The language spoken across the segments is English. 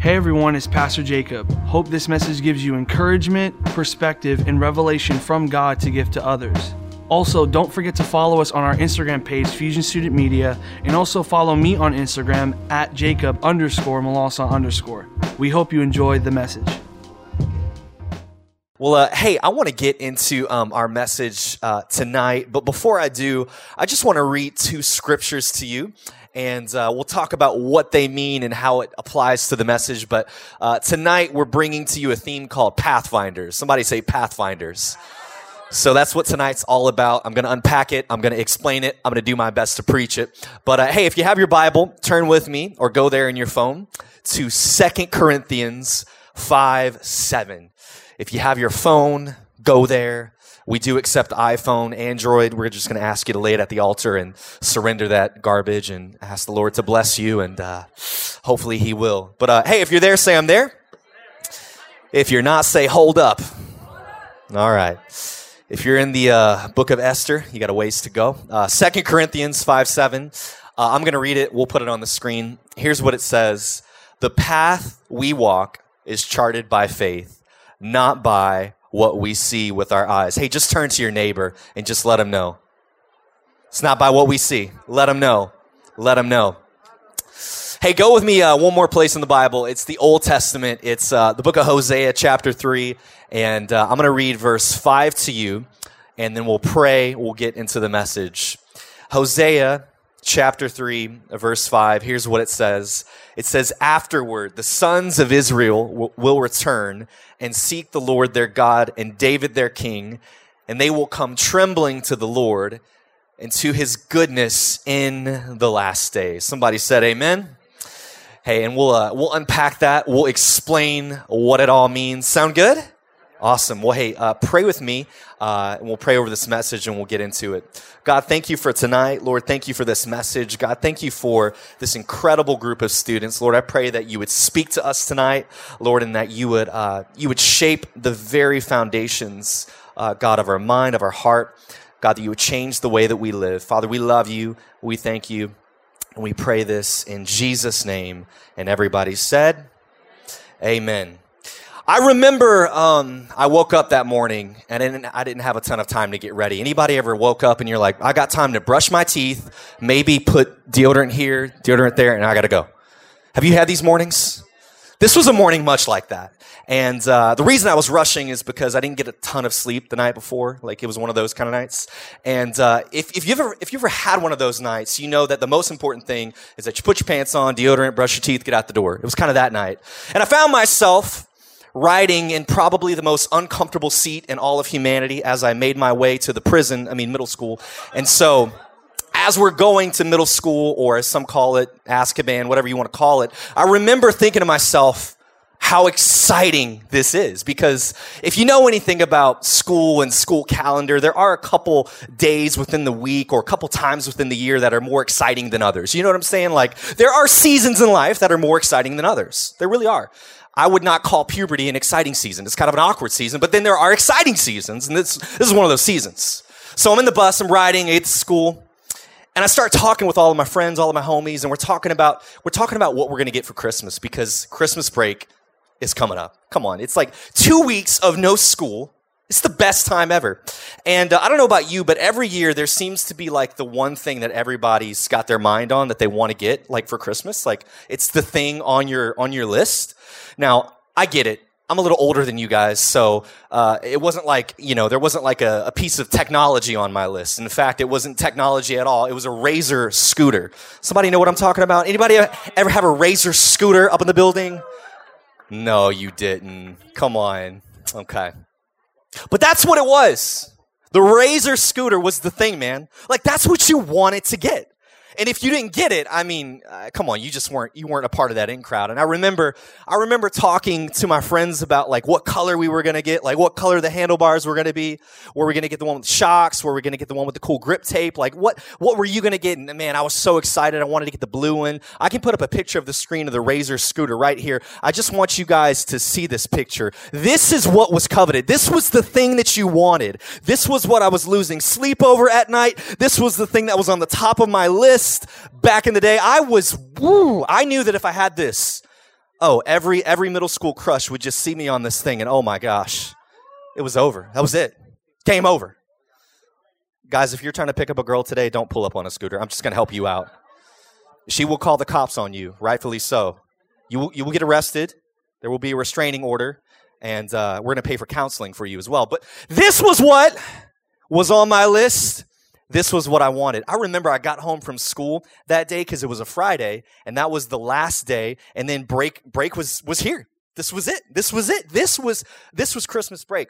Hey everyone, it's Pastor Jacob. Hope this message gives you encouragement, perspective, and revelation from God to give to others. Also, don't forget to follow us on our Instagram page, Fusion Student Media, and also follow me on Instagram at Jacob underscore Malasa underscore. We hope you enjoyed the message. Well, uh, hey, I want to get into um, our message uh, tonight, but before I do, I just want to read two scriptures to you and uh, we'll talk about what they mean and how it applies to the message. But uh, tonight we're bringing to you a theme called Pathfinders. Somebody say Pathfinders. So that's what tonight's all about. I'm going to unpack it. I'm going to explain it. I'm going to do my best to preach it. But uh, hey, if you have your Bible, turn with me or go there in your phone to Second Corinthians 5 7. If you have your phone, go there. We do accept iPhone, Android. We're just going to ask you to lay it at the altar and surrender that garbage and ask the Lord to bless you, and uh, hopefully He will. But uh, hey, if you're there, say I'm there. If you're not, say hold up. All right. If you're in the uh, book of Esther, you got a ways to go. Uh, Second Corinthians 5 7. Uh, I'm going to read it. We'll put it on the screen. Here's what it says The path we walk is charted by faith, not by what we see with our eyes. Hey, just turn to your neighbor and just let them know. It's not by what we see. Let them know. Let them know. Hey, go with me uh, one more place in the Bible. It's the Old Testament. It's uh, the book of Hosea, chapter 3. And uh, I'm going to read verse 5 to you, and then we'll pray. We'll get into the message. Hosea, chapter 3, verse 5. Here's what it says It says, Afterward, the sons of Israel w- will return and seek the Lord their God and David their king, and they will come trembling to the Lord and to his goodness in the last days. Somebody said, Amen. Hey, and we'll uh, we'll unpack that. We'll explain what it all means. Sound good? Awesome. Well, hey, uh, pray with me, uh, and we'll pray over this message, and we'll get into it. God, thank you for tonight. Lord, thank you for this message. God, thank you for this incredible group of students. Lord, I pray that you would speak to us tonight, Lord, and that you would uh, you would shape the very foundations, uh, God, of our mind, of our heart. God, that you would change the way that we live. Father, we love you. We thank you. And we pray this in Jesus' name. And everybody said, Amen. I remember um, I woke up that morning and I didn't, I didn't have a ton of time to get ready. Anybody ever woke up and you're like, I got time to brush my teeth, maybe put deodorant here, deodorant there, and I got to go. Have you had these mornings? This was a morning much like that. And uh, the reason I was rushing is because I didn't get a ton of sleep the night before. Like it was one of those kind of nights. And uh, if, if you ever if you ever had one of those nights, you know that the most important thing is that you put your pants on, deodorant, brush your teeth, get out the door. It was kind of that night. And I found myself riding in probably the most uncomfortable seat in all of humanity as I made my way to the prison. I mean middle school. And so as we're going to middle school, or as some call it, Azkaban, whatever you want to call it, I remember thinking to myself, how exciting this is. Because if you know anything about school and school calendar, there are a couple days within the week or a couple times within the year that are more exciting than others. You know what I'm saying? Like, there are seasons in life that are more exciting than others. There really are. I would not call puberty an exciting season. It's kind of an awkward season, but then there are exciting seasons, and this, this is one of those seasons. So I'm in the bus, I'm riding, it's school, and I start talking with all of my friends, all of my homies, and we're talking about we're talking about what we're gonna get for Christmas because Christmas break is coming up. Come on, it's like two weeks of no school. It's the best time ever. And uh, I don't know about you, but every year there seems to be like the one thing that everybody's got their mind on that they want to get, like for Christmas. Like it's the thing on your on your list. Now I get it. I'm a little older than you guys, so uh, it wasn't like you know there wasn't like a, a, piece of technology on my list. In fact, it wasn't technology at all. It was a Razor scooter. Somebody know what I'm talking about? Anybody ever have a Razor scooter up in the building? No, you didn't. Come on. Okay, but that's what it was. The Razor scooter was the thing, man. Like that's what you wanted to get. And if you didn't get it, I mean, uh, come on, you just weren't you weren't a part of that in crowd. And I remember I remember talking to my friends about like what color we were gonna get, like what color the handlebars were gonna be. Were we gonna get the one with the shocks? Were we gonna get the one with the cool grip tape? Like what what were you gonna get? And man, I was so excited. I wanted to get the blue one. I can put up a picture of the screen of the Razor scooter right here. I just want you guys to see this picture. This is what was coveted. This was the thing that you wanted. This was what I was losing sleep over at night. This was the thing that was on the top of my list back in the day. I was, woo, I knew that if I had this, Oh, every every middle school crush would just see me on this thing, and oh my gosh, it was over. That was it. Game over. Guys, if you're trying to pick up a girl today, don't pull up on a scooter. I'm just going to help you out. She will call the cops on you, rightfully so. You will, you will get arrested. There will be a restraining order, and uh, we're going to pay for counseling for you as well. But this was what was on my list. This was what I wanted. I remember I got home from school that day because it was a Friday, and that was the last day. And then break break was was here. This was it. This was it. This was this was Christmas break.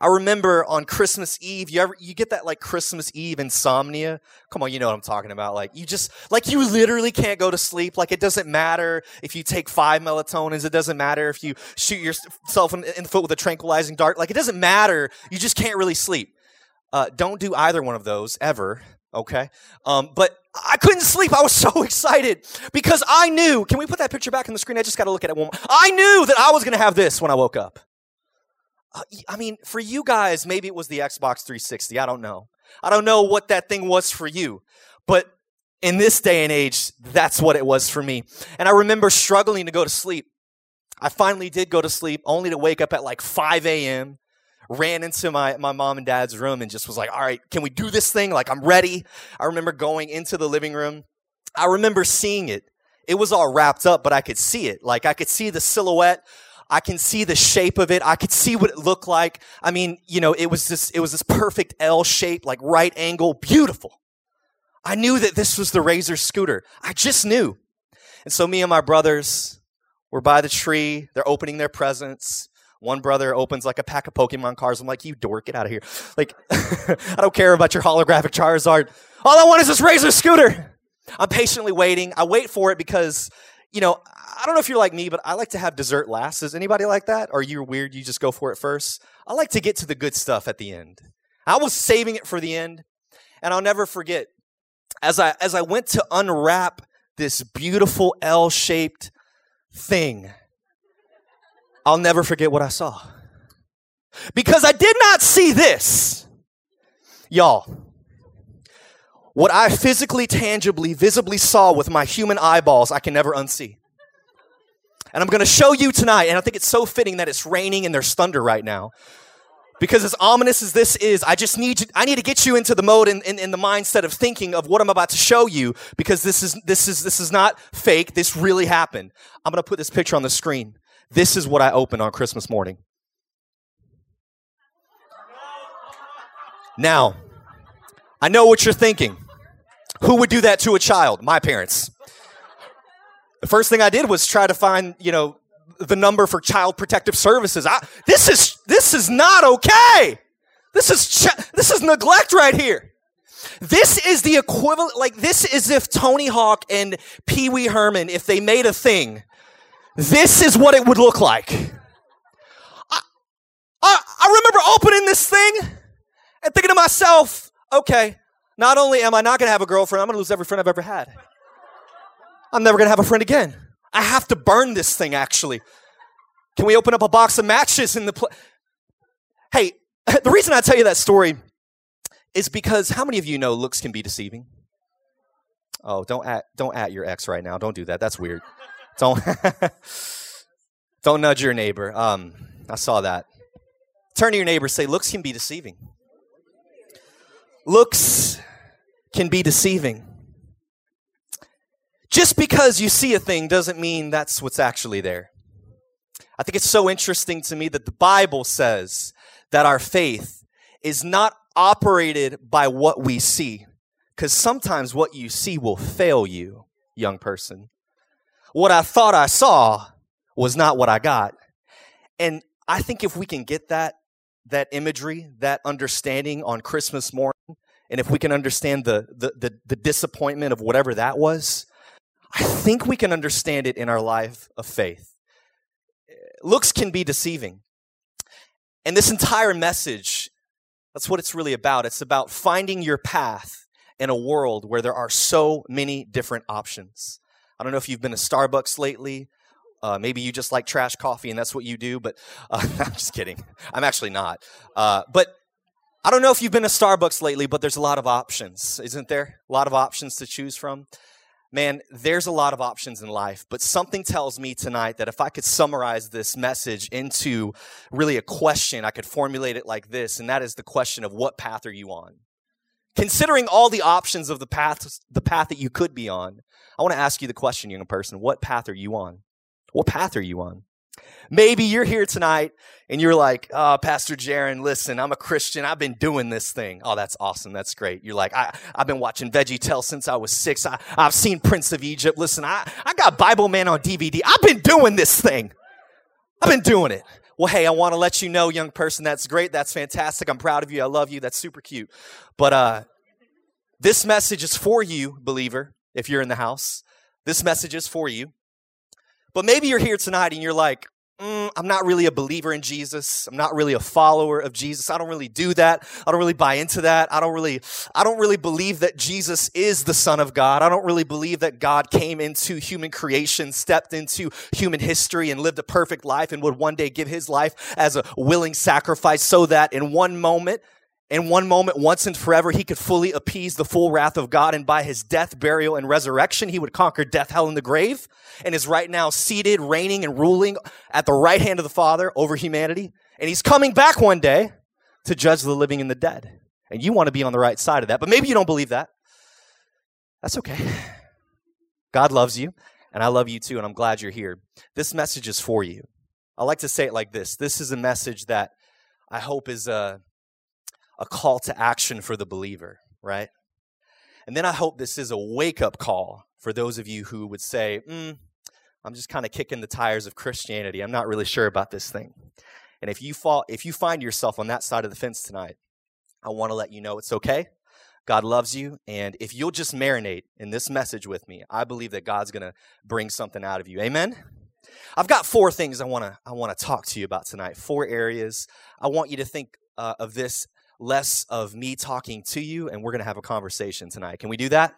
I remember on Christmas Eve, you ever you get that like Christmas Eve insomnia? Come on, you know what I'm talking about. Like you just like you literally can't go to sleep. Like it doesn't matter if you take five melatonins. It doesn't matter if you shoot yourself in, in the foot with a tranquilizing dart. Like it doesn't matter. You just can't really sleep. Uh, don't do either one of those ever. Okay, um, but I couldn't sleep. I was so excited because I knew. Can we put that picture back on the screen? I just got to look at it one more. I knew that I was going to have this when I woke up. Uh, I mean, for you guys, maybe it was the Xbox 360. I don't know. I don't know what that thing was for you. But in this day and age, that's what it was for me. And I remember struggling to go to sleep. I finally did go to sleep, only to wake up at like 5 a.m. Ran into my, my mom and dad's room and just was like, all right, can we do this thing? Like, I'm ready. I remember going into the living room. I remember seeing it. It was all wrapped up, but I could see it. Like, I could see the silhouette I can see the shape of it. I could see what it looked like. I mean, you know, it was this, it was this perfect L shape, like right angle, beautiful. I knew that this was the Razor scooter. I just knew. And so me and my brothers were by the tree. They're opening their presents. One brother opens like a pack of Pokemon cards. I'm like, you dork, get out of here. Like, I don't care about your holographic Charizard. All I want is this Razor scooter. I'm patiently waiting. I wait for it because you know, I don't know if you're like me, but I like to have dessert last. Is anybody like that? Or you're weird, you just go for it first? I like to get to the good stuff at the end. I was saving it for the end, and I'll never forget as I as I went to unwrap this beautiful L-shaped thing. I'll never forget what I saw. Because I did not see this. Y'all, what I physically, tangibly, visibly saw with my human eyeballs, I can never unsee. And I'm going to show you tonight, and I think it's so fitting that it's raining and there's thunder right now. Because as ominous as this is, I just need to, I need to get you into the mode and in, the mindset of thinking of what I'm about to show you, because this is this is this is not fake. This really happened. I'm gonna put this picture on the screen. This is what I opened on Christmas morning. Now, I know what you're thinking. Who would do that to a child? My parents. The first thing I did was try to find, you know, the number for child protective services. I, this is this is not okay. This is ch- this is neglect right here. This is the equivalent like this is if Tony Hawk and Pee Wee Herman if they made a thing. This is what it would look like. I, I, I remember opening this thing and thinking to myself, okay, not only am I not going to have a girlfriend, I'm going to lose every friend I've ever had. I'm never going to have a friend again. I have to burn this thing, actually. Can we open up a box of matches in the pl- Hey, the reason I tell you that story is because how many of you know looks can be deceiving? Oh, don't at don't at your ex right now. Don't do that. That's weird. Don't don't nudge your neighbor. Um, I saw that. Turn to your neighbor. Say, looks can be deceiving. Looks can be deceiving. Just because you see a thing doesn't mean that's what's actually there. I think it's so interesting to me that the Bible says that our faith is not operated by what we see. Because sometimes what you see will fail you, young person. What I thought I saw was not what I got. And I think if we can get that, that imagery, that understanding on Christmas morning, and if we can understand the, the, the, the disappointment of whatever that was, I think we can understand it in our life of faith. Looks can be deceiving. And this entire message, that's what it's really about. It's about finding your path in a world where there are so many different options. I don't know if you've been to Starbucks lately. Uh, maybe you just like trash coffee and that's what you do, but uh, I'm just kidding. I'm actually not. Uh, but I don't know if you've been to Starbucks lately, but there's a lot of options, isn't there? A lot of options to choose from. Man, there's a lot of options in life, but something tells me tonight that if I could summarize this message into really a question, I could formulate it like this, and that is the question of what path are you on? Considering all the options of the path, the path that you could be on, I want to ask you the question, young person, what path are you on? What path are you on? Maybe you're here tonight and you're like, oh, Pastor Jaron, listen, I'm a Christian. I've been doing this thing. Oh, that's awesome. That's great. You're like, I, I've been watching Veggie Tale since I was six. I, I've seen Prince of Egypt. Listen, I, I got Bibleman on DVD. I've been doing this thing. I've been doing it. Well, hey, I want to let you know, young person, that's great. That's fantastic. I'm proud of you. I love you. That's super cute. But uh, this message is for you, believer, if you're in the house. This message is for you. But maybe you're here tonight and you're like, mm, I'm not really a believer in Jesus. I'm not really a follower of Jesus. I don't really do that. I don't really buy into that. I don't really, I don't really believe that Jesus is the Son of God. I don't really believe that God came into human creation, stepped into human history, and lived a perfect life and would one day give his life as a willing sacrifice so that in one moment in one moment, once and forever, he could fully appease the full wrath of God. And by his death, burial, and resurrection, he would conquer death, hell, and the grave. And is right now seated, reigning, and ruling at the right hand of the Father over humanity. And he's coming back one day to judge the living and the dead. And you want to be on the right side of that. But maybe you don't believe that. That's okay. God loves you, and I love you too, and I'm glad you're here. This message is for you. I like to say it like this this is a message that I hope is uh, a call to action for the believer, right? And then I hope this is a wake up call for those of you who would say, mm, I'm just kind of kicking the tires of Christianity. I'm not really sure about this thing. And if you fall, if you find yourself on that side of the fence tonight, I want to let you know it's okay. God loves you, and if you'll just marinate in this message with me, I believe that God's going to bring something out of you. Amen. I've got four things I want to I want to talk to you about tonight. Four areas. I want you to think uh, of this less of me talking to you, and we're going to have a conversation tonight. Can we do that?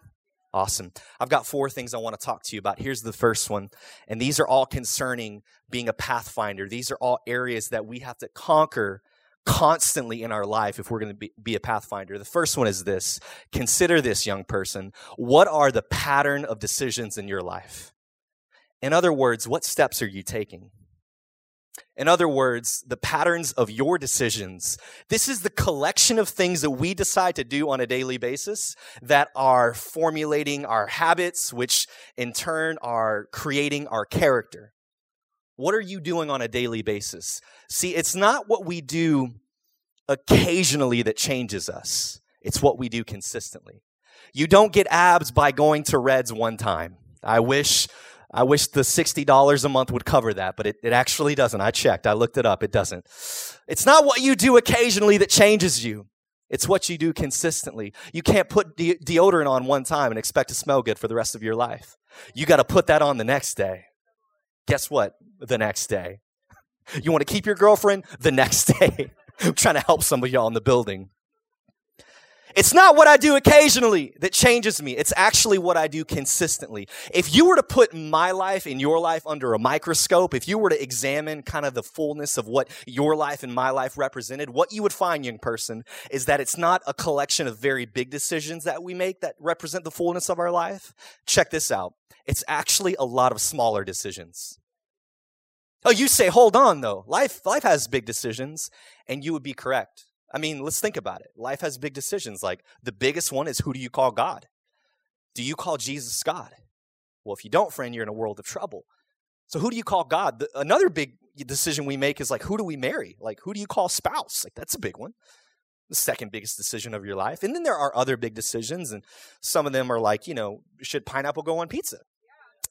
Awesome. I've got four things I want to talk to you about. Here's the first one. And these are all concerning being a pathfinder. These are all areas that we have to conquer constantly in our life if we're going to be, be, a pathfinder. The first one is this consider this, young person. What are the pattern of decisions in your life? In other words, what steps are you taking? In other words, the patterns of your decisions. This is the collection of things that we decide to do on a daily basis that are formulating our habits, which in turn are creating our character. What are you doing on a daily basis? See, it's not what we do occasionally that changes us, it's what we do consistently. You don't get abs by going to Reds one time. I wish I wish the $60 a month would cover that, but it, it actually doesn't. I checked, I looked it up, it doesn't. It's not what you do occasionally that changes you. It's what you do consistently. You can't put de- deodorant on one time and expect to smell good for the rest of your life. You got to put that on the next day. Guess what? The next day. You want to keep your girlfriend? The next day. I'm trying to help some of y'all in the building. It's not what I do occasionally that changes me. It's actually what I do consistently. If you were to put my life and your life under a microscope, if you were to examine kind of the fullness of what your life and my life represented, what you would find, young person, is that it's not a collection of very big decisions that we make that represent the fullness of our life. Check this out. It's actually a lot of smaller decisions. Oh, you say, hold on though. Life, life has big decisions, and you would be correct. I mean, let's think about it. Life has big decisions. Like the biggest one is who do you call God? Do you call Jesus God? Well, if you don't, friend, you're in a world of trouble. So who do you call God? The, another big decision we make is like, who do we marry? Like, who do you call spouse? Like, that's a big one. The second biggest decision of your life. And then there are other big decisions, and some of them are like, you know, should pineapple go on pizza?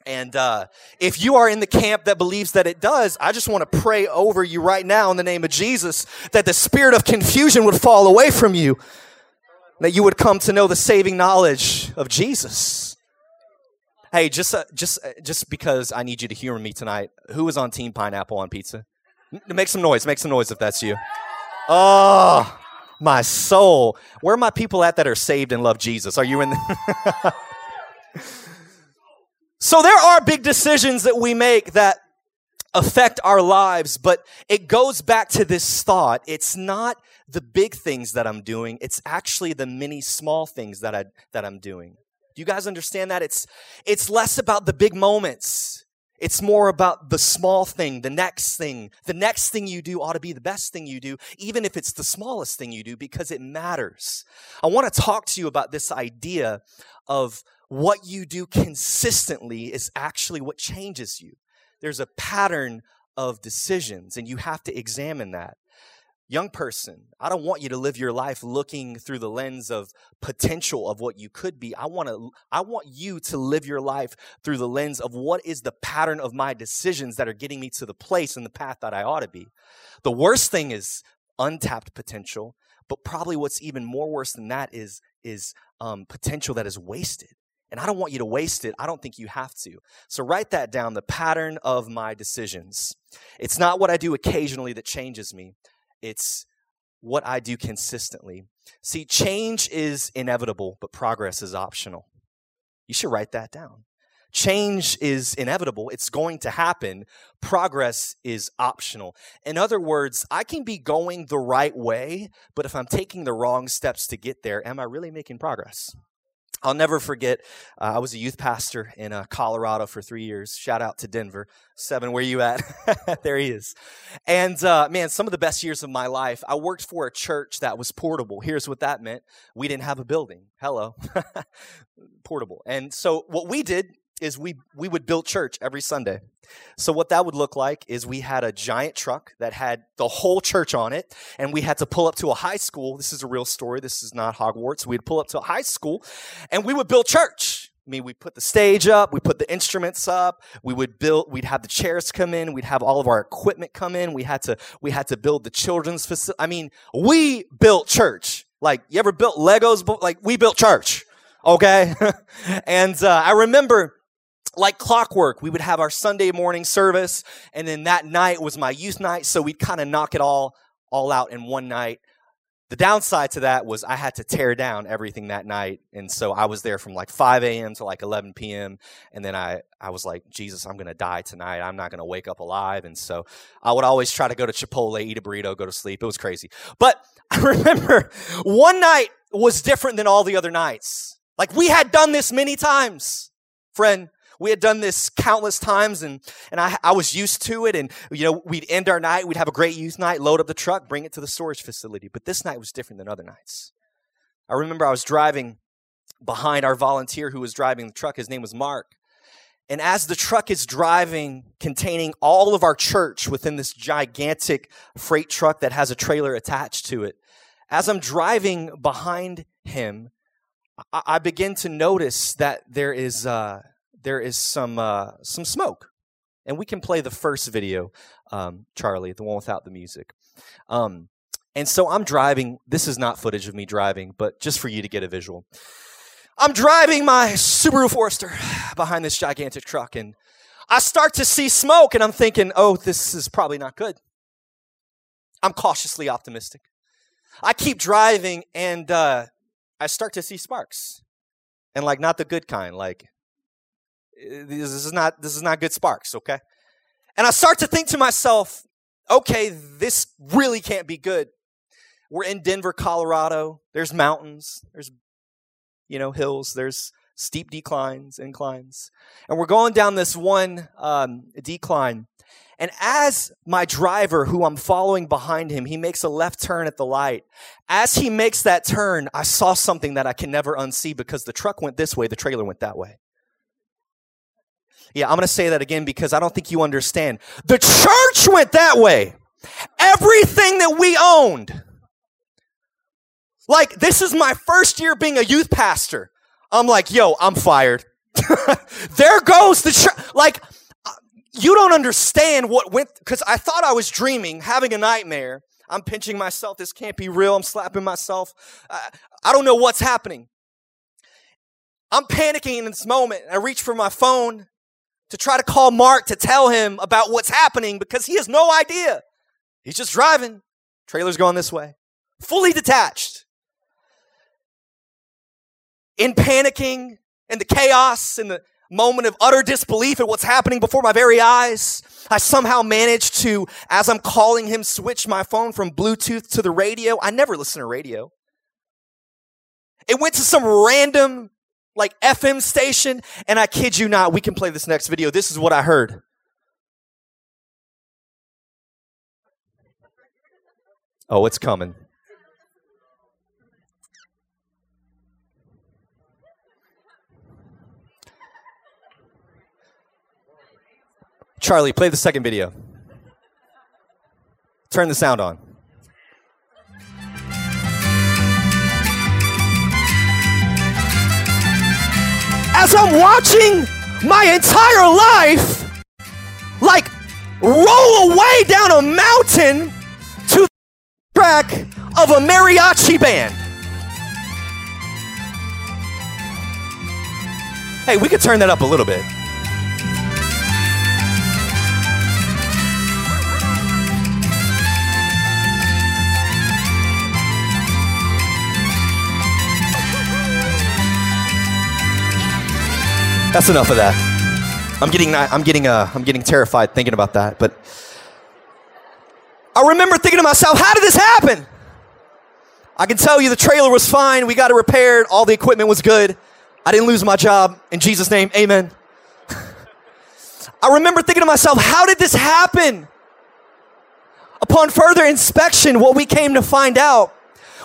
And uh, if you are in the camp that believes that it does, I just want to pray over you right now in the name of Jesus that the spirit of confusion would fall away from you, that you would come to know the saving knowledge of Jesus. Hey, just uh, just uh, just because I need you to humor me tonight, who is on Team Pineapple on pizza? Make some noise. Make some noise if that's you. Oh, my soul. Where are my people at that are saved and love Jesus? Are you in? The So there are big decisions that we make that affect our lives, but it goes back to this thought. It's not the big things that I'm doing. It's actually the many small things that I, that I'm doing. Do you guys understand that? It's, it's less about the big moments. It's more about the small thing, the next thing. The next thing you do ought to be the best thing you do, even if it's the smallest thing you do, because it matters. I want to talk to you about this idea of what you do consistently is actually what changes you. There's a pattern of decisions, and you have to examine that young person, I don't want you to live your life looking through the lens of potential of what you could be. I want to I want you to live your life through the lens of what is the pattern of my decisions that are getting me to the place and the path that I ought to be. The worst thing is untapped potential, but probably what's even more worse than that is is um, potential that is wasted. And I don't want you to waste it. I don't think you have to. So write that down the pattern of my decisions. It's not what I do occasionally that changes me it's what I do consistently. See, change is inevitable, but progress is optional. You should write that down. Change is inevitable. It's going to happen. Progress is optional. In other words, I can be going the right way, but if I'm taking the wrong steps to get there, am I really making progress? I'll never forget. Uh, I was a youth pastor in uh, Colorado for three years. Shout out to Denver. Seven, where you at? there he is. And uh, man, some of the best years of my life. I worked for a church that was portable. Here's what that meant: we didn't have a building. Hello, portable. And so what we did is we we would build church every Sunday. So what that would look like is we had a giant truck that had the whole church on it, and we had to pull up to a high school. This is a real story. This is not Hogwarts. We'd pull up to a high school, and we would build church. I mean, we put the stage up, we put the instruments up, we would build, we'd have the chairs come in, we'd have all of our equipment come in, we had to, we had to build the children's facility. I mean, we built church. Like, you ever built Legos? Like, we built church. Okay. and, uh, I remember like clockwork, we would have our Sunday morning service, and then that night was my youth night, so we'd kind of knock it all all out in one night. The downside to that was I had to tear down everything that night, and so I was there from like 5 a.m. to like 11 p.m. And then I I was like, Jesus, I'm gonna die tonight. I'm not gonna wake up alive. And so I would always try to go to Chipotle, eat a burrito, go to sleep. It was crazy. But I remember one night was different than all the other nights. Like we had done this many times, friend. We had done this countless times and, and I, I was used to it. And, you know, we'd end our night, we'd have a great youth night, load up the truck, bring it to the storage facility. But this night was different than other nights. I remember I was driving behind our volunteer who was driving the truck. His name was Mark. And as the truck is driving, containing all of our church within this gigantic freight truck that has a trailer attached to it, as I'm driving behind him, I, I begin to notice that there is uh, there is some uh, some smoke, and we can play the first video, um, Charlie, the one without the music. Um, and so I'm driving. This is not footage of me driving, but just for you to get a visual. I'm driving my Subaru Forester behind this gigantic truck, and I start to see smoke, and I'm thinking, oh, this is probably not good. I'm cautiously optimistic. I keep driving, and uh, I start to see sparks, and like not the good kind, like this is not this is not good sparks okay? And i start to think to myself okay this really can't be good. We're in denver colorado. There's mountains. There's you know hills. There's steep declines inclines. And we're going down this one um, decline. And as my driver who i'm following behind him he makes a left turn at the light. As he makes that turn i saw something that i can never unsee because the truck went this way the trailer went that way yeah, I'm going to say that again because I don't think you understand. The church went that way. Everything that we owned. Like, this is my first year being a youth pastor. I'm like, yo, I'm fired. there goes the church. Like, uh, you don't understand what went, because I thought I was dreaming, having a nightmare. I'm pinching myself. This can't be real. I'm slapping myself. I, I don't know what's happening. I'm panicking in this moment. I reach for my phone to try to call Mark to tell him about what's happening because he has no idea. He's just driving. Trailer's going this way. Fully detached. In panicking, in the chaos, in the moment of utter disbelief at what's happening before my very eyes, I somehow managed to, as I'm calling him, switch my phone from Bluetooth to the radio. I never listen to radio. It went to some random like FM station. And I kid you not, we can play this next video. This is what I heard. Oh, it's coming. Charlie, play the second video. Turn the sound on. As I'm watching my entire life, like, roll away down a mountain to the track of a mariachi band. Hey, we could turn that up a little bit. That's enough of that. I'm getting I'm getting uh, I'm getting terrified thinking about that. But I remember thinking to myself, how did this happen? I can tell you the trailer was fine. We got it repaired. All the equipment was good. I didn't lose my job. In Jesus' name, amen. I remember thinking to myself, how did this happen? Upon further inspection, what we came to find out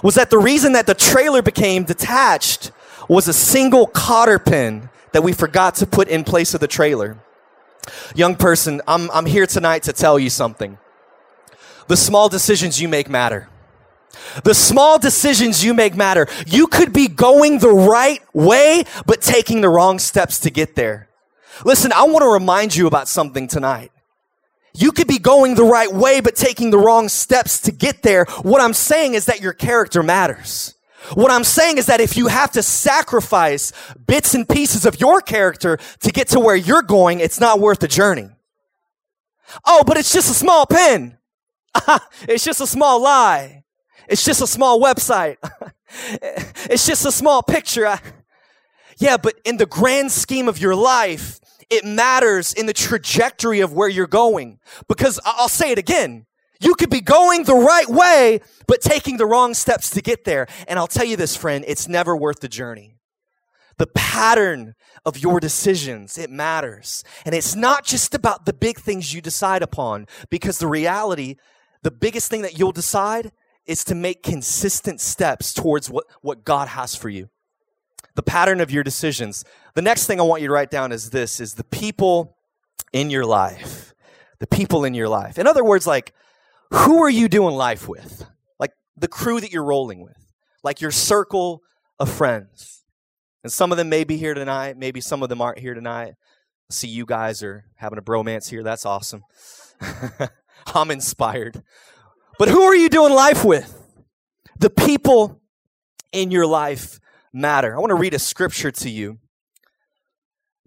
was that the reason that the trailer became detached was a single cotter pin that we forgot to put in place of the trailer. Young person, I'm, I'm here tonight to tell you something. The small decisions you make matter. The small decisions you make matter. You could be going the right way, but taking the wrong steps to get there. Listen, I want to remind you about something tonight. You could be going the right way, but taking the wrong steps to get there. What I'm saying is that your character matters. What I'm saying is that if you have to sacrifice bits and pieces of your character to get to where you're going, it's not worth the journey. Oh, but it's just a small pen. it's just a small lie. It's just a small website. it's just a small picture. yeah, but in the grand scheme of your life, it matters in the trajectory of where you're going. Because I'll say it again. You could be going the right way, but taking the wrong steps to get there. And I'll tell you this, friend, it's never worth the journey. The pattern of your decisions, it matters. And it's not just about the big things you decide upon, because the reality, the biggest thing that you'll decide is to make consistent steps towards what, what God has for you. The pattern of your decisions. The next thing I want you to write down is this is the people in your life. The people in your life. In other words, like who are you doing life with? Like the crew that you're rolling with, like your circle of friends. And some of them may be here tonight, maybe some of them aren't here tonight. See, you guys are having a bromance here. That's awesome. I'm inspired. But who are you doing life with? The people in your life matter. I want to read a scripture to you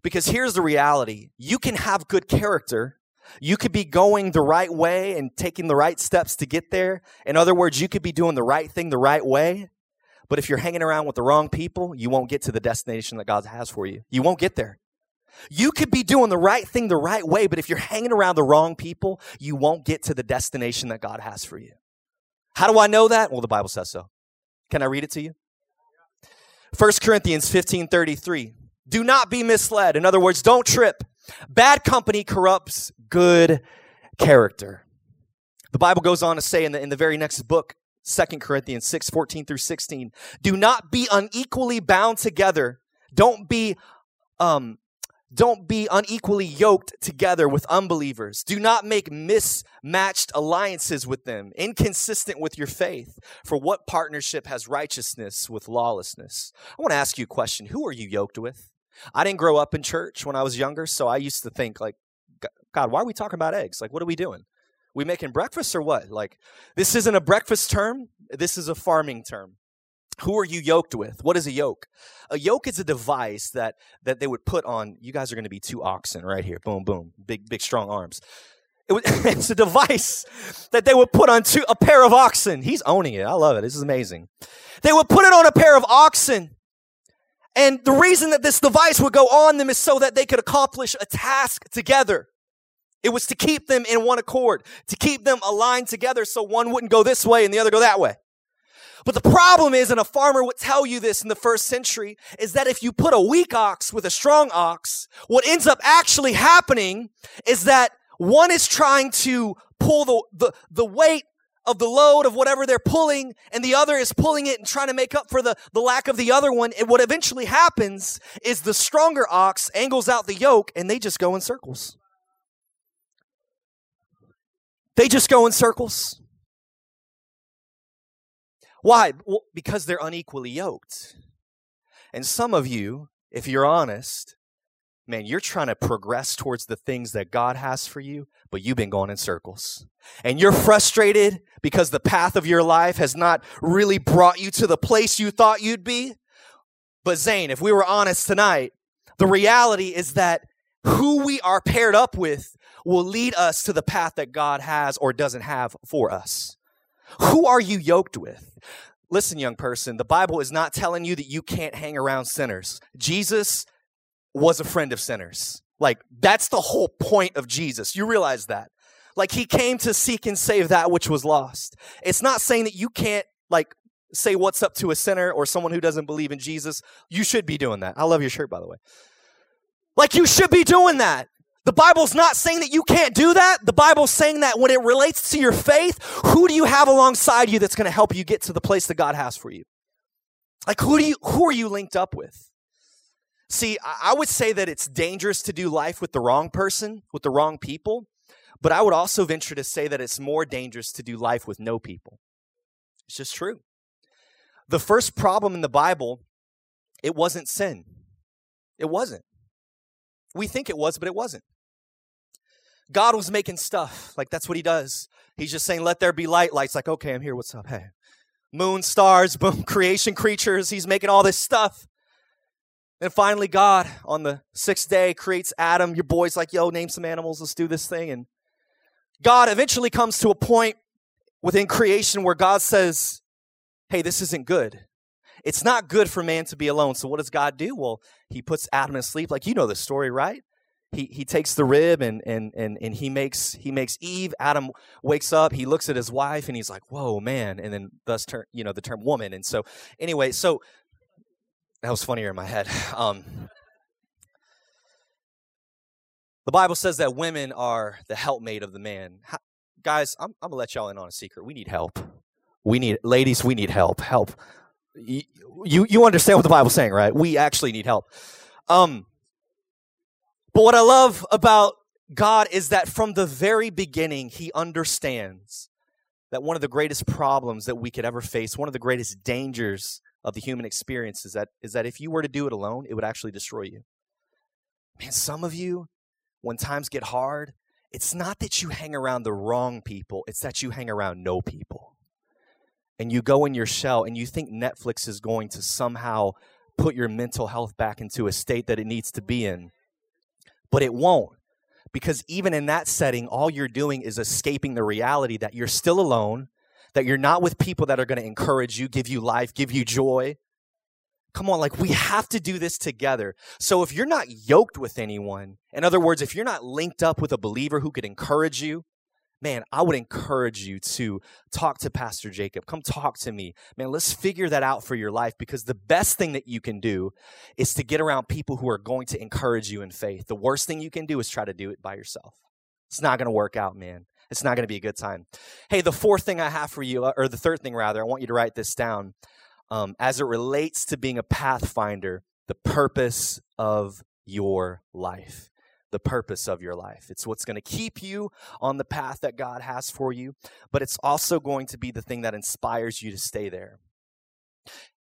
because here's the reality you can have good character you could be going the right way and taking the right steps to get there. In other words, you could be doing the right thing the right way. But if you're hanging around with the wrong people, you won't get to the destination that God has for you. You won't get there. You could be doing the right thing the right way, but if you're hanging around the wrong people, you won't get to the destination that God has for you. How do I know that? Well, the Bible says so. Can I read it to you? 1 Corinthians 15 33. Do not be misled. In other words, don't trip. Bad company corrupts good character. The Bible goes on to say in the, in the very next book, 2 Corinthians 6, 14 through 16, do not be unequally bound together. Don't be, um, don't be unequally yoked together with unbelievers. Do not make mismatched alliances with them, inconsistent with your faith. For what partnership has righteousness with lawlessness? I want to ask you a question. Who are you yoked with? I didn't grow up in church when I was younger, so I used to think like, God, why are we talking about eggs? Like, what are we doing? We making breakfast or what? Like, this isn't a breakfast term. This is a farming term. Who are you yoked with? What is a yoke? A yoke is a device that that they would put on. You guys are going to be two oxen right here. Boom, boom. Big, big, strong arms. It was, it's a device that they would put on two, a pair of oxen. He's owning it. I love it. This is amazing. They would put it on a pair of oxen and the reason that this device would go on them is so that they could accomplish a task together. It was to keep them in one accord, to keep them aligned together so one wouldn't go this way and the other go that way. But the problem is, and a farmer would tell you this in the first century, is that if you put a weak ox with a strong ox, what ends up actually happening is that one is trying to pull the, the, the weight of the load of whatever they're pulling, and the other is pulling it and trying to make up for the, the lack of the other one. And what eventually happens is the stronger ox angles out the yoke and they just go in circles. They just go in circles. Why? Well, because they're unequally yoked. And some of you, if you're honest, man, you're trying to progress towards the things that God has for you, but you've been going in circles. And you're frustrated because the path of your life has not really brought you to the place you thought you'd be. But Zane, if we were honest tonight, the reality is that who we are paired up with will lead us to the path that God has or doesn't have for us. Who are you yoked with? Listen, young person, the Bible is not telling you that you can't hang around sinners. Jesus was a friend of sinners. Like, that's the whole point of Jesus. You realize that. Like, he came to seek and save that which was lost. It's not saying that you can't, like, say what's up to a sinner or someone who doesn't believe in Jesus. You should be doing that. I love your shirt, by the way. Like, you should be doing that. The Bible's not saying that you can't do that. The Bible's saying that when it relates to your faith, who do you have alongside you that's going to help you get to the place that God has for you? Like who do you who are you linked up with? See, I would say that it's dangerous to do life with the wrong person, with the wrong people, but I would also venture to say that it's more dangerous to do life with no people. It's just true. The first problem in the Bible, it wasn't sin. It wasn't. We think it was, but it wasn't. God was making stuff. Like that's what he does. He's just saying, let there be light. Light's like, okay, I'm here. What's up? Hey. Moon, stars, boom, creation, creatures. He's making all this stuff. And finally, God on the sixth day creates Adam. Your boy's like, yo, name some animals. Let's do this thing. And God eventually comes to a point within creation where God says, hey, this isn't good. It's not good for man to be alone. So what does God do? Well, he puts Adam to sleep. Like you know the story, right? He, he takes the rib and, and, and, and he makes he makes Eve. Adam wakes up, he looks at his wife and he's like, Whoa, man, and then thus turn you know the term woman. And so anyway, so that was funnier in my head. Um, the Bible says that women are the helpmate of the man. How, guys, I'm, I'm gonna let y'all in on a secret. We need help. We need ladies, we need help. Help. You, you you understand what the Bible's saying, right? We actually need help. Um but what I love about God is that from the very beginning, He understands that one of the greatest problems that we could ever face, one of the greatest dangers of the human experience is that, is that if you were to do it alone, it would actually destroy you. Man, some of you, when times get hard, it's not that you hang around the wrong people, it's that you hang around no people. And you go in your shell and you think Netflix is going to somehow put your mental health back into a state that it needs to be in but it won't. Because even in that setting, all you're doing is escaping the reality that you're still alone, that you're not with people that are going to encourage you, give you life, give you joy. Come on, like we have to do this together. So if you're not yoked with anyone, in other words, if you're not linked up with a believer who could encourage you, man, I would encourage you to talk to Pastor Jacob. Come talk to me. Man, let's figure that out for your life because the best thing that you can do is to get around people who are going to encourage you in faith. The worst thing you can do is try to do it by yourself. It's not going to work out, man. It's not going to be a good time. Hey, the fourth thing I have for you, uh, or the third thing rather, I want you to write this down. Um, as it relates to being a pathfinder, the purpose of your life the purpose of your life. It's what's going to keep you on the path that God has for you, but it's also going to be the thing that inspires you to stay there.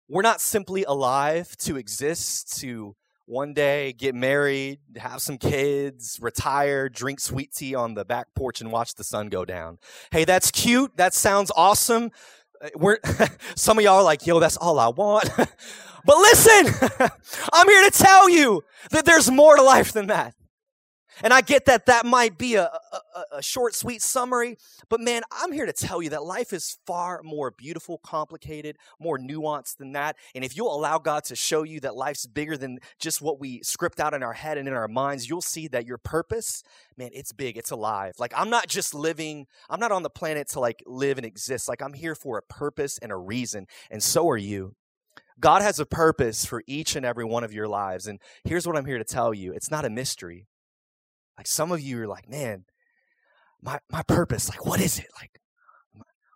We're not simply alive to exist, to one day get married, have some kids, retire, drink sweet tea on the back porch and watch the sun go down. Hey, that's cute. That sounds awesome. Uh, we're some of y'all are like, "Yo, that's all I want." but listen, I'm here to tell you that there's more to life than that. And I get that that might be a, a, a short, sweet summary. But man, I'm here to tell you that life is far more beautiful, complicated, more nuanced than that. And if you'll allow God to show you that life's bigger than just what we script out in our head and in our minds, you'll see that your purpose, man, it's big, it's alive. Like I'm not just living, I'm not on the planet to like live and exist. Like I'm here for a purpose and a reason. And so are you. God has a purpose for each and every one of your lives. And here's what I'm here to tell you it's not a mystery. Like some of you are like, man, my, my purpose, like, what is it? Like,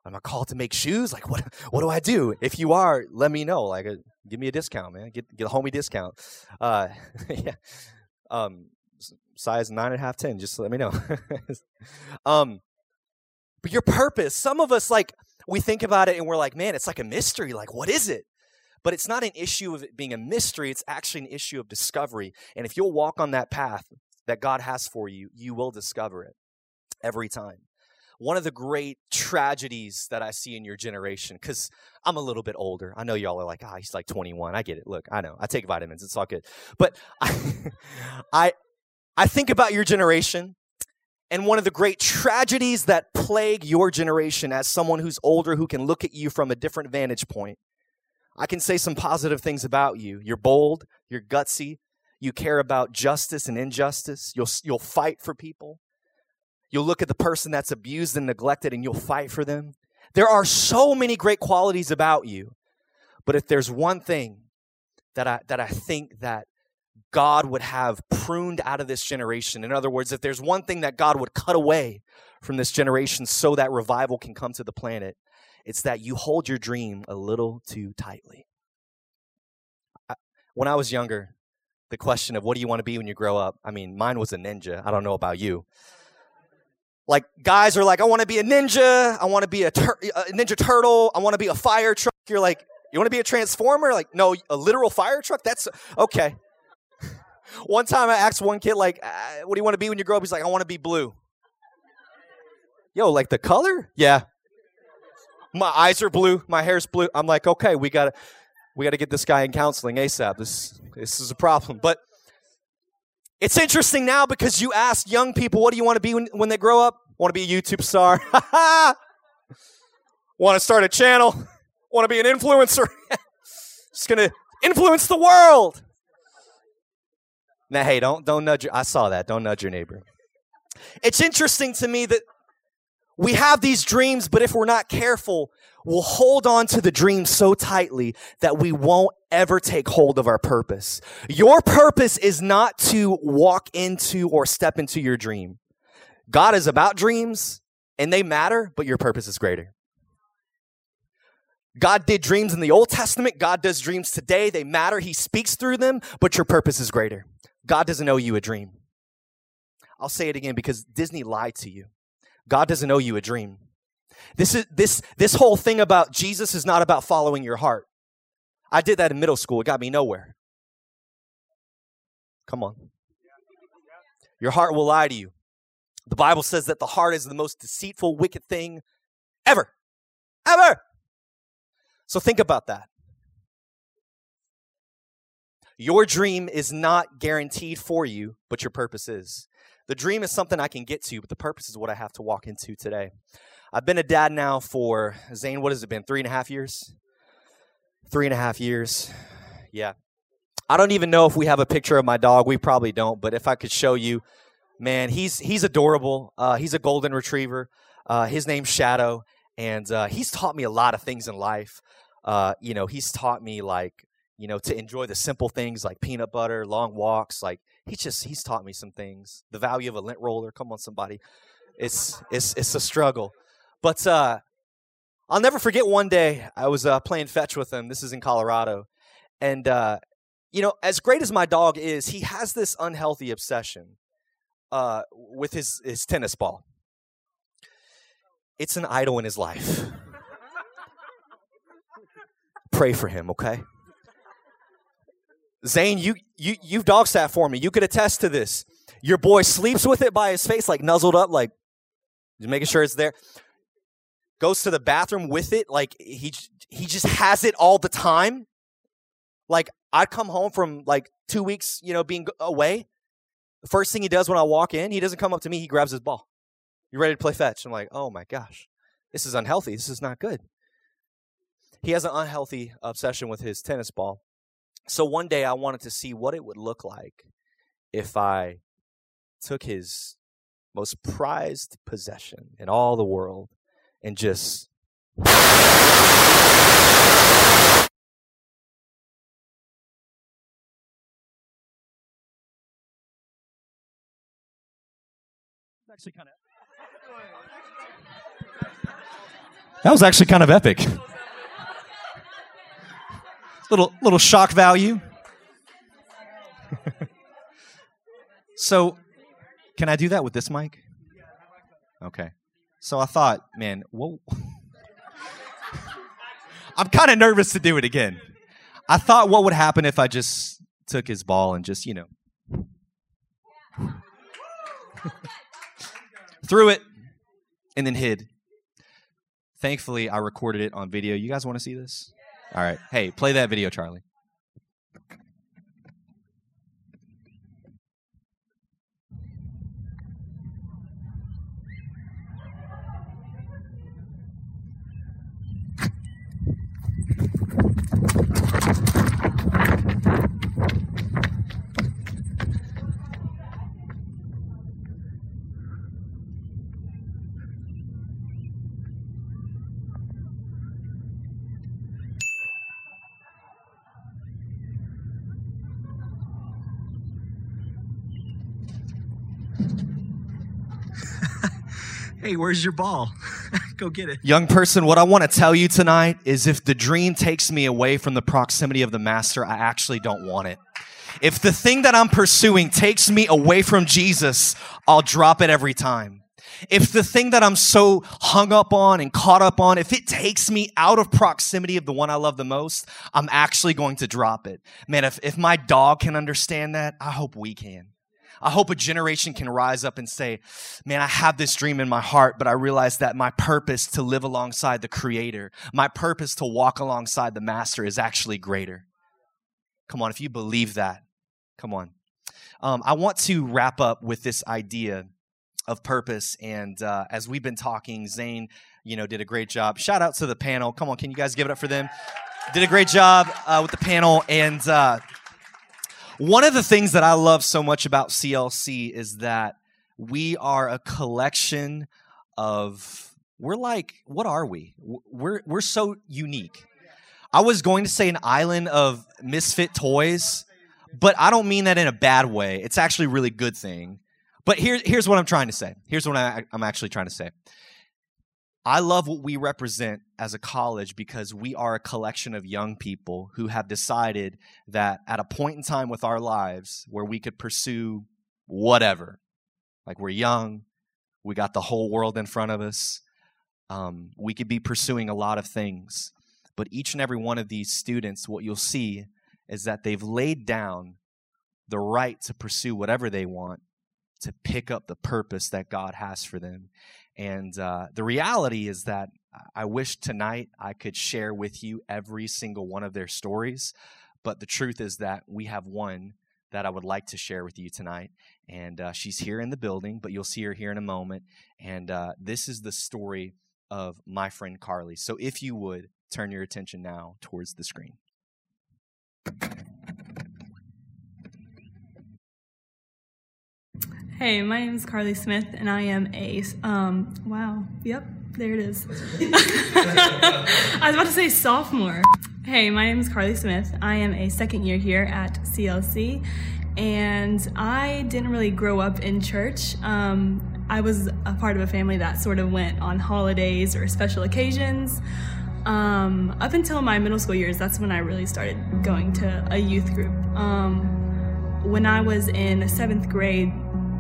am I called to make shoes? Like, what, what do I do? If you are, let me know. Like, uh, give me a discount, man. Get, get a homie discount. Uh, yeah. Um, size nine and a half, ten. Just let me know. um, but your purpose, some of us, like, we think about it and we're like, man, it's like a mystery. Like, what is it? But it's not an issue of it being a mystery, it's actually an issue of discovery. And if you'll walk on that path that God has for you, you will discover it every time. One of the great tragedies that I see in your generation, because I'm a little bit older. I know y'all are like, ah, he's like 21. I get it. Look, I know. I take vitamins. It's all good. But I, I, I think about your generation, and one of the great tragedies that plague your generation as someone who's older who can look at you from a different vantage point I can say some positive things about you. You're bold, you're gutsy, you care about justice and injustice, you'll, you'll fight for people. You'll look at the person that's abused and neglected and you'll fight for them. There are so many great qualities about you. But if there's one thing that I, that I think that God would have pruned out of this generation, in other words, if there's one thing that God would cut away from this generation so that revival can come to the planet, it's that you hold your dream a little too tightly. when I was younger, the question of what do you want to be when you grow up? I mean, mine was a ninja. I don't know about you. Like guys are like, I want to be a ninja. I want to be a, tur- a ninja turtle. I want to be a fire truck. You're like, you want to be a transformer? Like, no, a literal fire truck. That's okay. one time I asked one kid, like, uh, what do you want to be when you grow up? He's like, I want to be blue. Yo, like the color? Yeah my eyes are blue, my hair's blue. I'm like, okay, we gotta we gotta get this guy in counseling ASAP. This this is a problem. But it's interesting now because you ask young people, what do you want to be when, when they grow up? Want to be a YouTube star? want to start a channel? Want to be an influencer? Just gonna influence the world. Now, hey, don't don't nudge. I saw that. Don't nudge your neighbor. It's interesting to me that we have these dreams, but if we're not careful, we'll hold on to the dream so tightly that we won't ever take hold of our purpose. Your purpose is not to walk into or step into your dream. God is about dreams and they matter, but your purpose is greater. God did dreams in the Old Testament. God does dreams today. They matter. He speaks through them, but your purpose is greater. God doesn't owe you a dream. I'll say it again because Disney lied to you. God doesn't owe you a dream. This is this this whole thing about Jesus is not about following your heart. I did that in middle school. It got me nowhere. Come on. Your heart will lie to you. The Bible says that the heart is the most deceitful, wicked thing ever. Ever. So think about that. Your dream is not guaranteed for you, but your purpose is. The dream is something I can get to, but the purpose is what I have to walk into today. I've been a dad now for, Zane, what has it been? Three and a half years? Three and a half years. Yeah. I don't even know if we have a picture of my dog. We probably don't, but if I could show you, man, he's he's adorable. Uh, he's a golden retriever. Uh, his name's Shadow, and uh, he's taught me a lot of things in life. Uh, you know, he's taught me like you know to enjoy the simple things like peanut butter, long walks. Like he's just he's taught me some things. The value of a lint roller. Come on, somebody. It's it's it's a struggle, but uh, I'll never forget one day I was uh, playing fetch with him. This is in Colorado, and uh, you know, as great as my dog is, he has this unhealthy obsession uh, with his his tennis ball. It's an idol in his life. Pray for him, okay? Zane, you you you've dog sat for me. You could attest to this. Your boy sleeps with it by his face, like nuzzled up, like just making sure it's there. Goes to the bathroom with it, like he he just has it all the time. Like I'd come home from like two weeks, you know, being away. The first thing he does when I walk in, he doesn't come up to me. He grabs his ball. You ready to play fetch? I'm like, oh my gosh, this is unhealthy. This is not good. He has an unhealthy obsession with his tennis ball. So one day I wanted to see what it would look like if I took his most prized possession in all the world and just actually kind of that was actually kind of epic. little little shock value. so, can I do that with this mic? Okay. So I thought, man, whoa. I'm kind of nervous to do it again. I thought what would happen if I just took his ball and just, you know, threw it and then hid. Thankfully, I recorded it on video. You guys want to see this? All right. Hey, play that video, Charlie. Hey, where's your ball? Go get it. Young person, what I want to tell you tonight is if the dream takes me away from the proximity of the master, I actually don't want it. If the thing that I'm pursuing takes me away from Jesus, I'll drop it every time. If the thing that I'm so hung up on and caught up on, if it takes me out of proximity of the one I love the most, I'm actually going to drop it. Man, if, if my dog can understand that, I hope we can. I hope a generation can rise up and say, man, I have this dream in my heart, but I realize that my purpose to live alongside the creator, my purpose to walk alongside the master is actually greater. Come on, if you believe that, come on. Um, I want to wrap up with this idea of purpose. And uh, as we've been talking, Zane, you know, did a great job. Shout out to the panel. Come on, can you guys give it up for them? Did a great job uh, with the panel. And uh, one of the things that I love so much about CLC is that we are a collection of we're like what are we? We're we're so unique. I was going to say an island of misfit toys, but I don't mean that in a bad way. It's actually a really good thing. But here, here's what I'm trying to say. Here's what I, I'm actually trying to say. I love what we represent as a college because we are a collection of young people who have decided that at a point in time with our lives where we could pursue whatever, like we're young, we got the whole world in front of us, um, we could be pursuing a lot of things. But each and every one of these students, what you'll see is that they've laid down the right to pursue whatever they want to pick up the purpose that God has for them. And uh, the reality is that I wish tonight I could share with you every single one of their stories. But the truth is that we have one that I would like to share with you tonight. And uh, she's here in the building, but you'll see her here in a moment. And uh, this is the story of my friend Carly. So if you would turn your attention now towards the screen. Hey, my name is Carly Smith, and I am a um, wow. Yep, there it is. I was about to say sophomore. Hey, my name is Carly Smith. I am a second year here at CLC, and I didn't really grow up in church. Um, I was a part of a family that sort of went on holidays or special occasions. Um, up until my middle school years, that's when I really started going to a youth group. Um, when I was in seventh grade,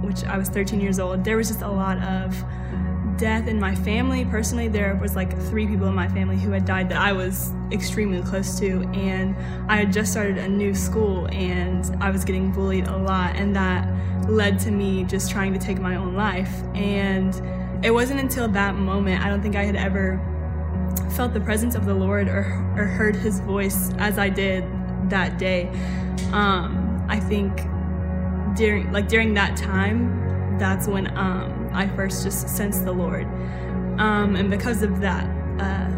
which I was 13 years old, there was just a lot of death in my family. Personally, there was like three people in my family who had died that I was extremely close to, and I had just started a new school and I was getting bullied a lot, and that led to me just trying to take my own life. And it wasn't until that moment, I don't think I had ever felt the presence of the Lord or, or heard his voice as I did that day. Um, I think during like during that time, that's when um, I first just sensed the Lord. Um, and because of that, uh,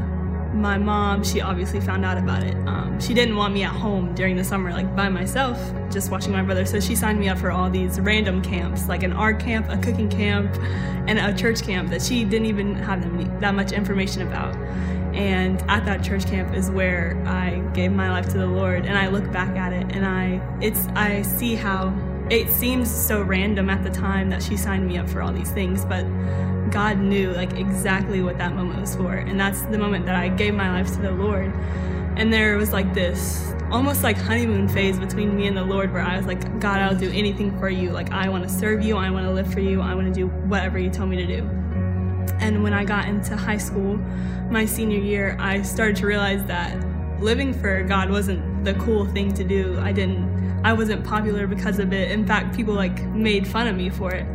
my mom, she obviously found out about it. Um, she didn't want me at home during the summer, like by myself, just watching my brother. So she signed me up for all these random camps, like an art camp, a cooking camp, and a church camp that she didn't even have that much information about. And at that church camp is where I gave my life to the Lord. And I look back at it, and I it's I see how it seems so random at the time that she signed me up for all these things, but God knew like exactly what that moment was for. And that's the moment that I gave my life to the Lord. And there was like this almost like honeymoon phase between me and the Lord where I was like, God, I'll do anything for you. Like, I want to serve you. I want to live for you. I want to do whatever you tell me to do. And when I got into high school, my senior year, I started to realize that living for God wasn't the cool thing to do. I didn't, I wasn't popular because of it. In fact, people like made fun of me for it.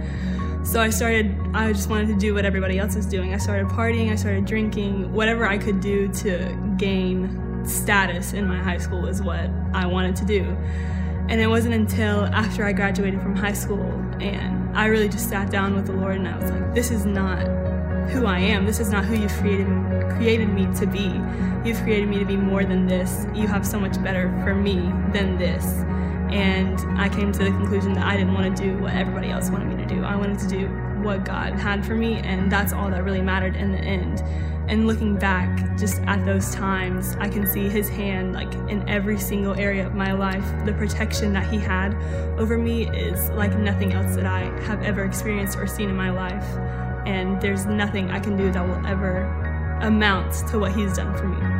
So I started, I just wanted to do what everybody else was doing. I started partying, I started drinking, whatever I could do to gain status in my high school was what I wanted to do. And it wasn't until after I graduated from high school and I really just sat down with the Lord and I was like, this is not who I am. This is not who you've created created me to be. You've created me to be more than this. You have so much better for me than this. And I came to the conclusion that I didn't want to do what everybody else wanted me to do. I wanted to do what God had for me, and that's all that really mattered in the end. And looking back just at those times, I can see his hand like in every single area of my life. The protection that he had over me is like nothing else that I have ever experienced or seen in my life. And there's nothing I can do that will ever amount to what he's done for me.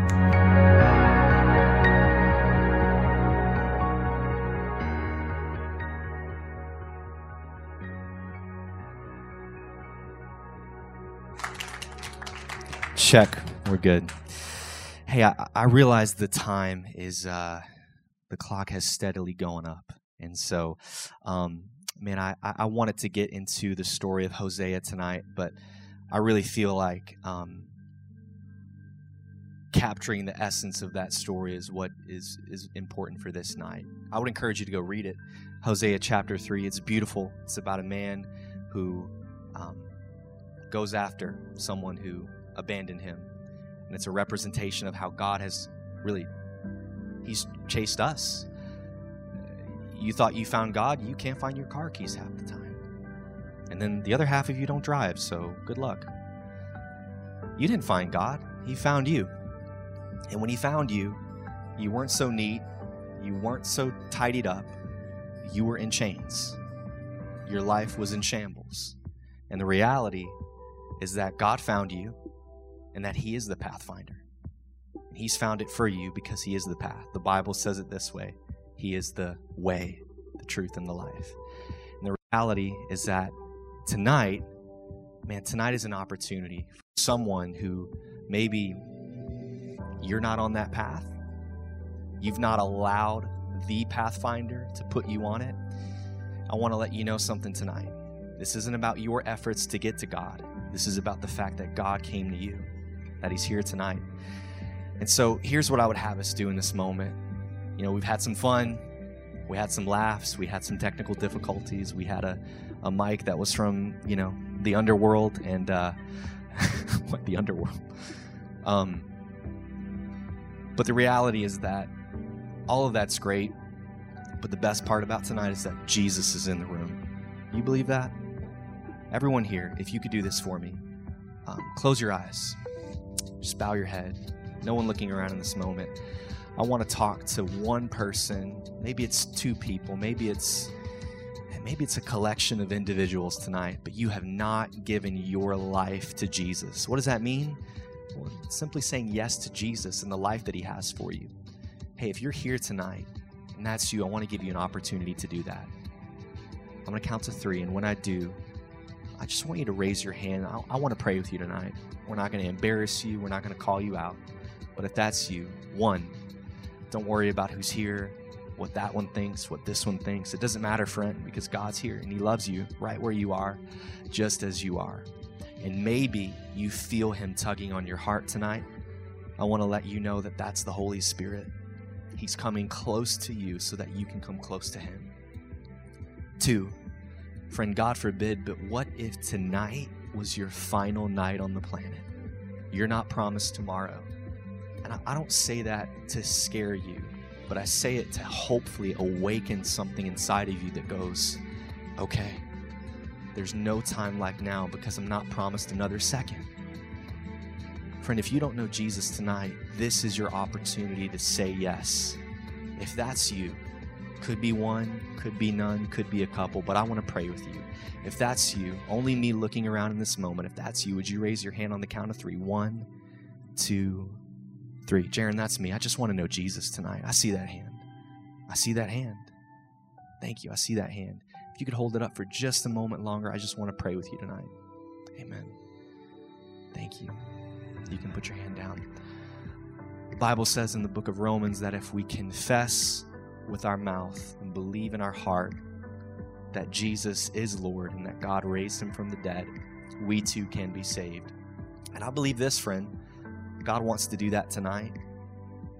Check. We're good. Hey, I, I realize the time is, uh, the clock has steadily going up. And so, um, man, I, I wanted to get into the story of Hosea tonight, but I really feel like um, capturing the essence of that story is what is, is important for this night. I would encourage you to go read it. Hosea chapter 3. It's beautiful. It's about a man who um, goes after someone who abandon him. And it's a representation of how God has really he's chased us. You thought you found God, you can't find your car keys half the time. And then the other half of you don't drive, so good luck. You didn't find God, he found you. And when he found you, you weren't so neat, you weren't so tidied up, you were in chains. Your life was in shambles. And the reality is that God found you and that He is the pathfinder. And He's found it for you because He is the path. The Bible says it this way He is the way, the truth, and the life. And the reality is that tonight, man, tonight is an opportunity for someone who maybe you're not on that path. You've not allowed the pathfinder to put you on it. I want to let you know something tonight. This isn't about your efforts to get to God. This is about the fact that God came to you that He's here tonight. And so here's what I would have us do in this moment. You know, we've had some fun, we had some laughs, we had some technical difficulties, we had a, a mic that was from, you know, the underworld and, uh, what, the underworld? Um, but the reality is that all of that's great, but the best part about tonight is that Jesus is in the room. You believe that? Everyone here, if you could do this for me, um, close your eyes. Just bow your head. No one looking around in this moment. I want to talk to one person. Maybe it's two people. Maybe it's maybe it's a collection of individuals tonight, but you have not given your life to Jesus. What does that mean? Well, simply saying yes to Jesus and the life that he has for you. Hey, if you're here tonight and that's you, I want to give you an opportunity to do that. I'm going to count to 3 and when I do, I just want you to raise your hand. I, I want to pray with you tonight. We're not going to embarrass you, we're not going to call you out. But if that's you, one, don't worry about who's here, what that one thinks, what this one thinks. It doesn't matter, friend, because God's here and He loves you right where you are, just as you are. And maybe you feel Him tugging on your heart tonight. I want to let you know that that's the Holy Spirit. He's coming close to you so that you can come close to Him. Two, Friend, God forbid, but what if tonight was your final night on the planet? You're not promised tomorrow. And I, don't say that to scare you, but I say it to hopefully awaken something inside of you that goes, okay, there's no time like now because I'm not promised another second. Friend, if you don't know Jesus tonight, this is your opportunity to say yes. If that's you, could be one, could be none, could be a couple, but I want to pray with you. If that's you, only me looking around in this moment, if that's you, would you raise your hand on the count of three? One, two, three. Jaron, that's me. I just want to know Jesus tonight. I see that hand. I see that hand. Thank you. I see that hand. If you could hold it up for just a moment longer, I just want to pray with you tonight. Amen. Thank you. You can put your hand down. The Bible says in the book of Romans that if we confess with our mouth and believe in our heart that Jesus is Lord and that God raised him from the dead, we too can be saved. And I believe this, friend. God wants to do that tonight.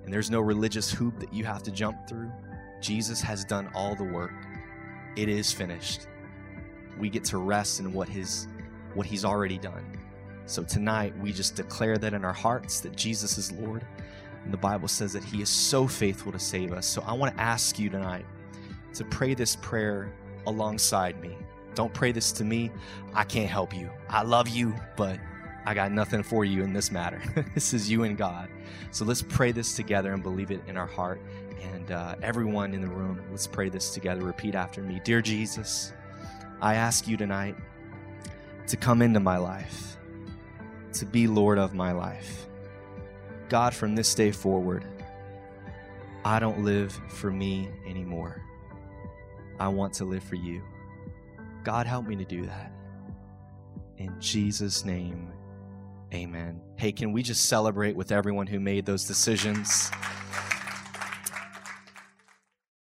And there's no religious hoop that you have to jump through. Jesus has done all the work. It is finished. We get to rest in what his what he's already done. So tonight we just declare that in our hearts that Jesus is Lord. And the Bible says that he is so faithful to save us. So I want to ask you tonight to pray this prayer alongside me. Don't pray this to me. I can't help you. I love you, but I got nothing for you in this matter. this is you and God. So let's pray this together and believe it in our heart. And uh, everyone in the room, let's pray this together. Repeat after me Dear Jesus, I ask you tonight to come into my life, to be Lord of my life. God, from this day forward, I don't live for me anymore. I want to live for you. God, help me to do that. In Jesus' name, amen. Hey, can we just celebrate with everyone who made those decisions?